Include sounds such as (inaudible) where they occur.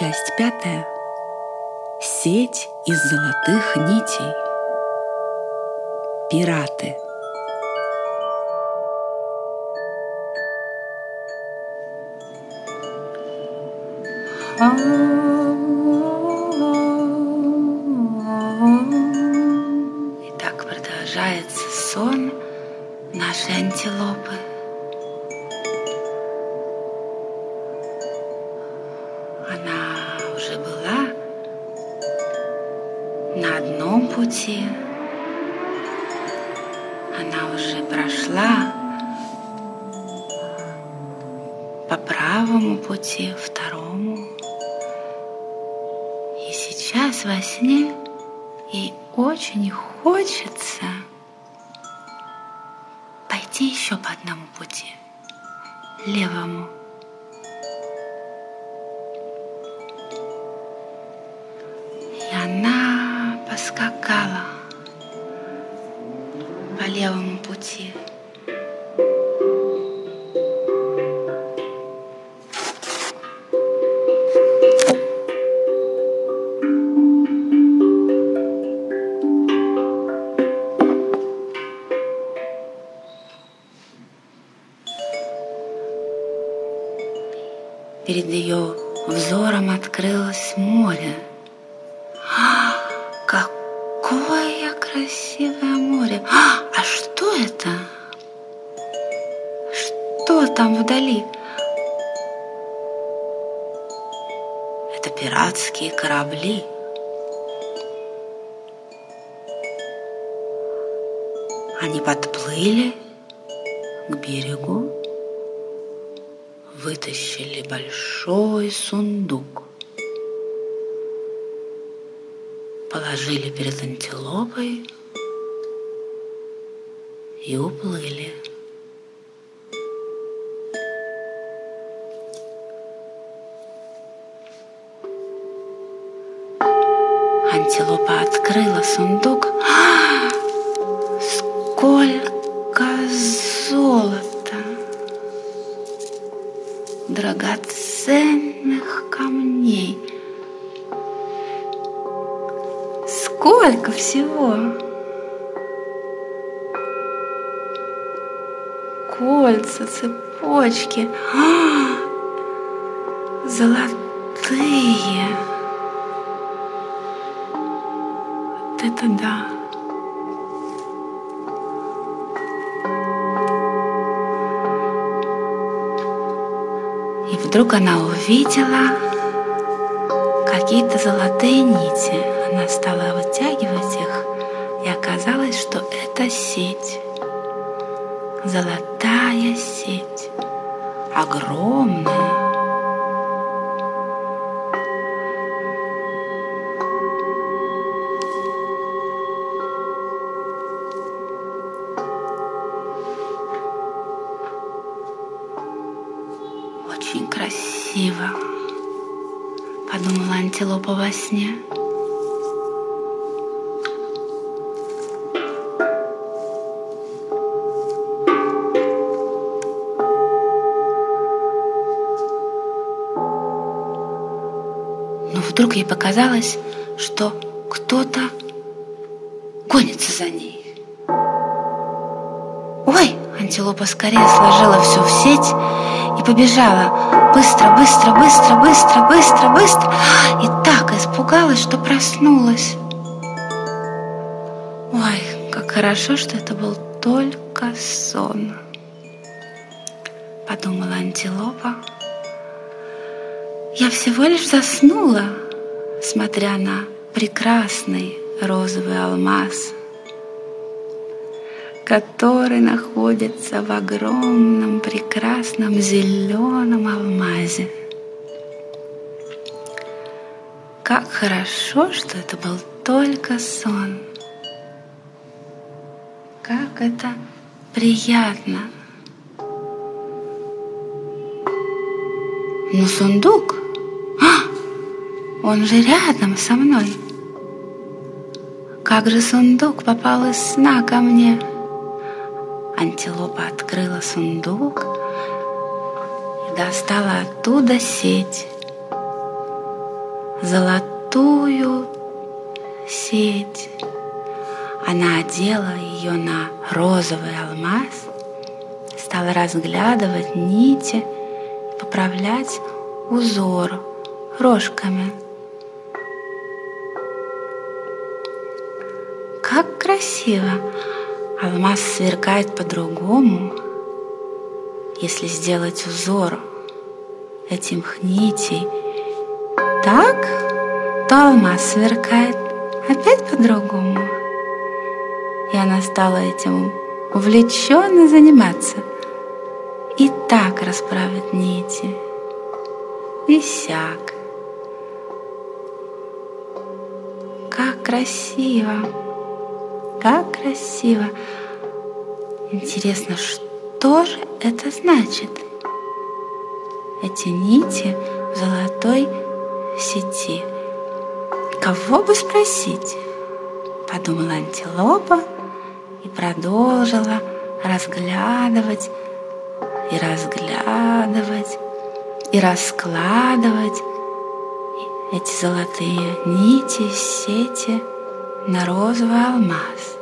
Часть пятая. Сеть из золотых нитей. Пираты. И так продолжается сон нашей антилопы. Пути. Она уже прошла по правому пути, второму. И сейчас во сне ей очень хочется пойти еще по одному пути, левому. По левому пути. Перед ее взором открылось море. Какое красивое море! А, а что это? Что там вдали? Это пиратские корабли. Они подплыли к берегу, вытащили большой сундук, положили перед антилопой и уплыли. Антилопа открыла сундук. Сколько золота! Драгоценных Сколько всего! Кольца, цепочки, (gasps) золотые. Вот это да. И вдруг она увидела какие-то золотые нити. Она стала вытягивать их, и оказалось, что это сеть. Золотая сеть. Огромная. Очень красиво, подумала антилопа во сне. Но вдруг ей показалось, что кто-то гонится за ней. Ой, антилопа скорее сложила все в сеть и побежала. Быстро, быстро, быстро, быстро, быстро, быстро. И так испугалась, что проснулась. Ой, как хорошо, что это был только сон. Подумала антилопа. Я всего лишь заснула, смотря на прекрасный розовый алмаз, который находится в огромном прекрасном зеленом алмазе. Как хорошо, что это был только сон. Как это приятно. Но сундук, он же рядом со мной. Как же сундук попал из сна ко мне? Антилопа открыла сундук и достала оттуда сеть. золотую сеть. Она одела ее на розовый алмаз, стала разглядывать нити, поправлять узор рожками. Как красиво! Алмаз сверкает по-другому, если сделать узор этих нитей так, то алмаз сверкает опять по-другому. И она стала этим увлеченно заниматься. И так расправит нити, и сяк. Как красиво, как красиво. Интересно, что же это значит? Эти нити в золотой сети. Кого бы спросить? Подумала антилопа и продолжила разглядывать и разглядывать и раскладывать эти золотые нити, сети на розовый алмаз.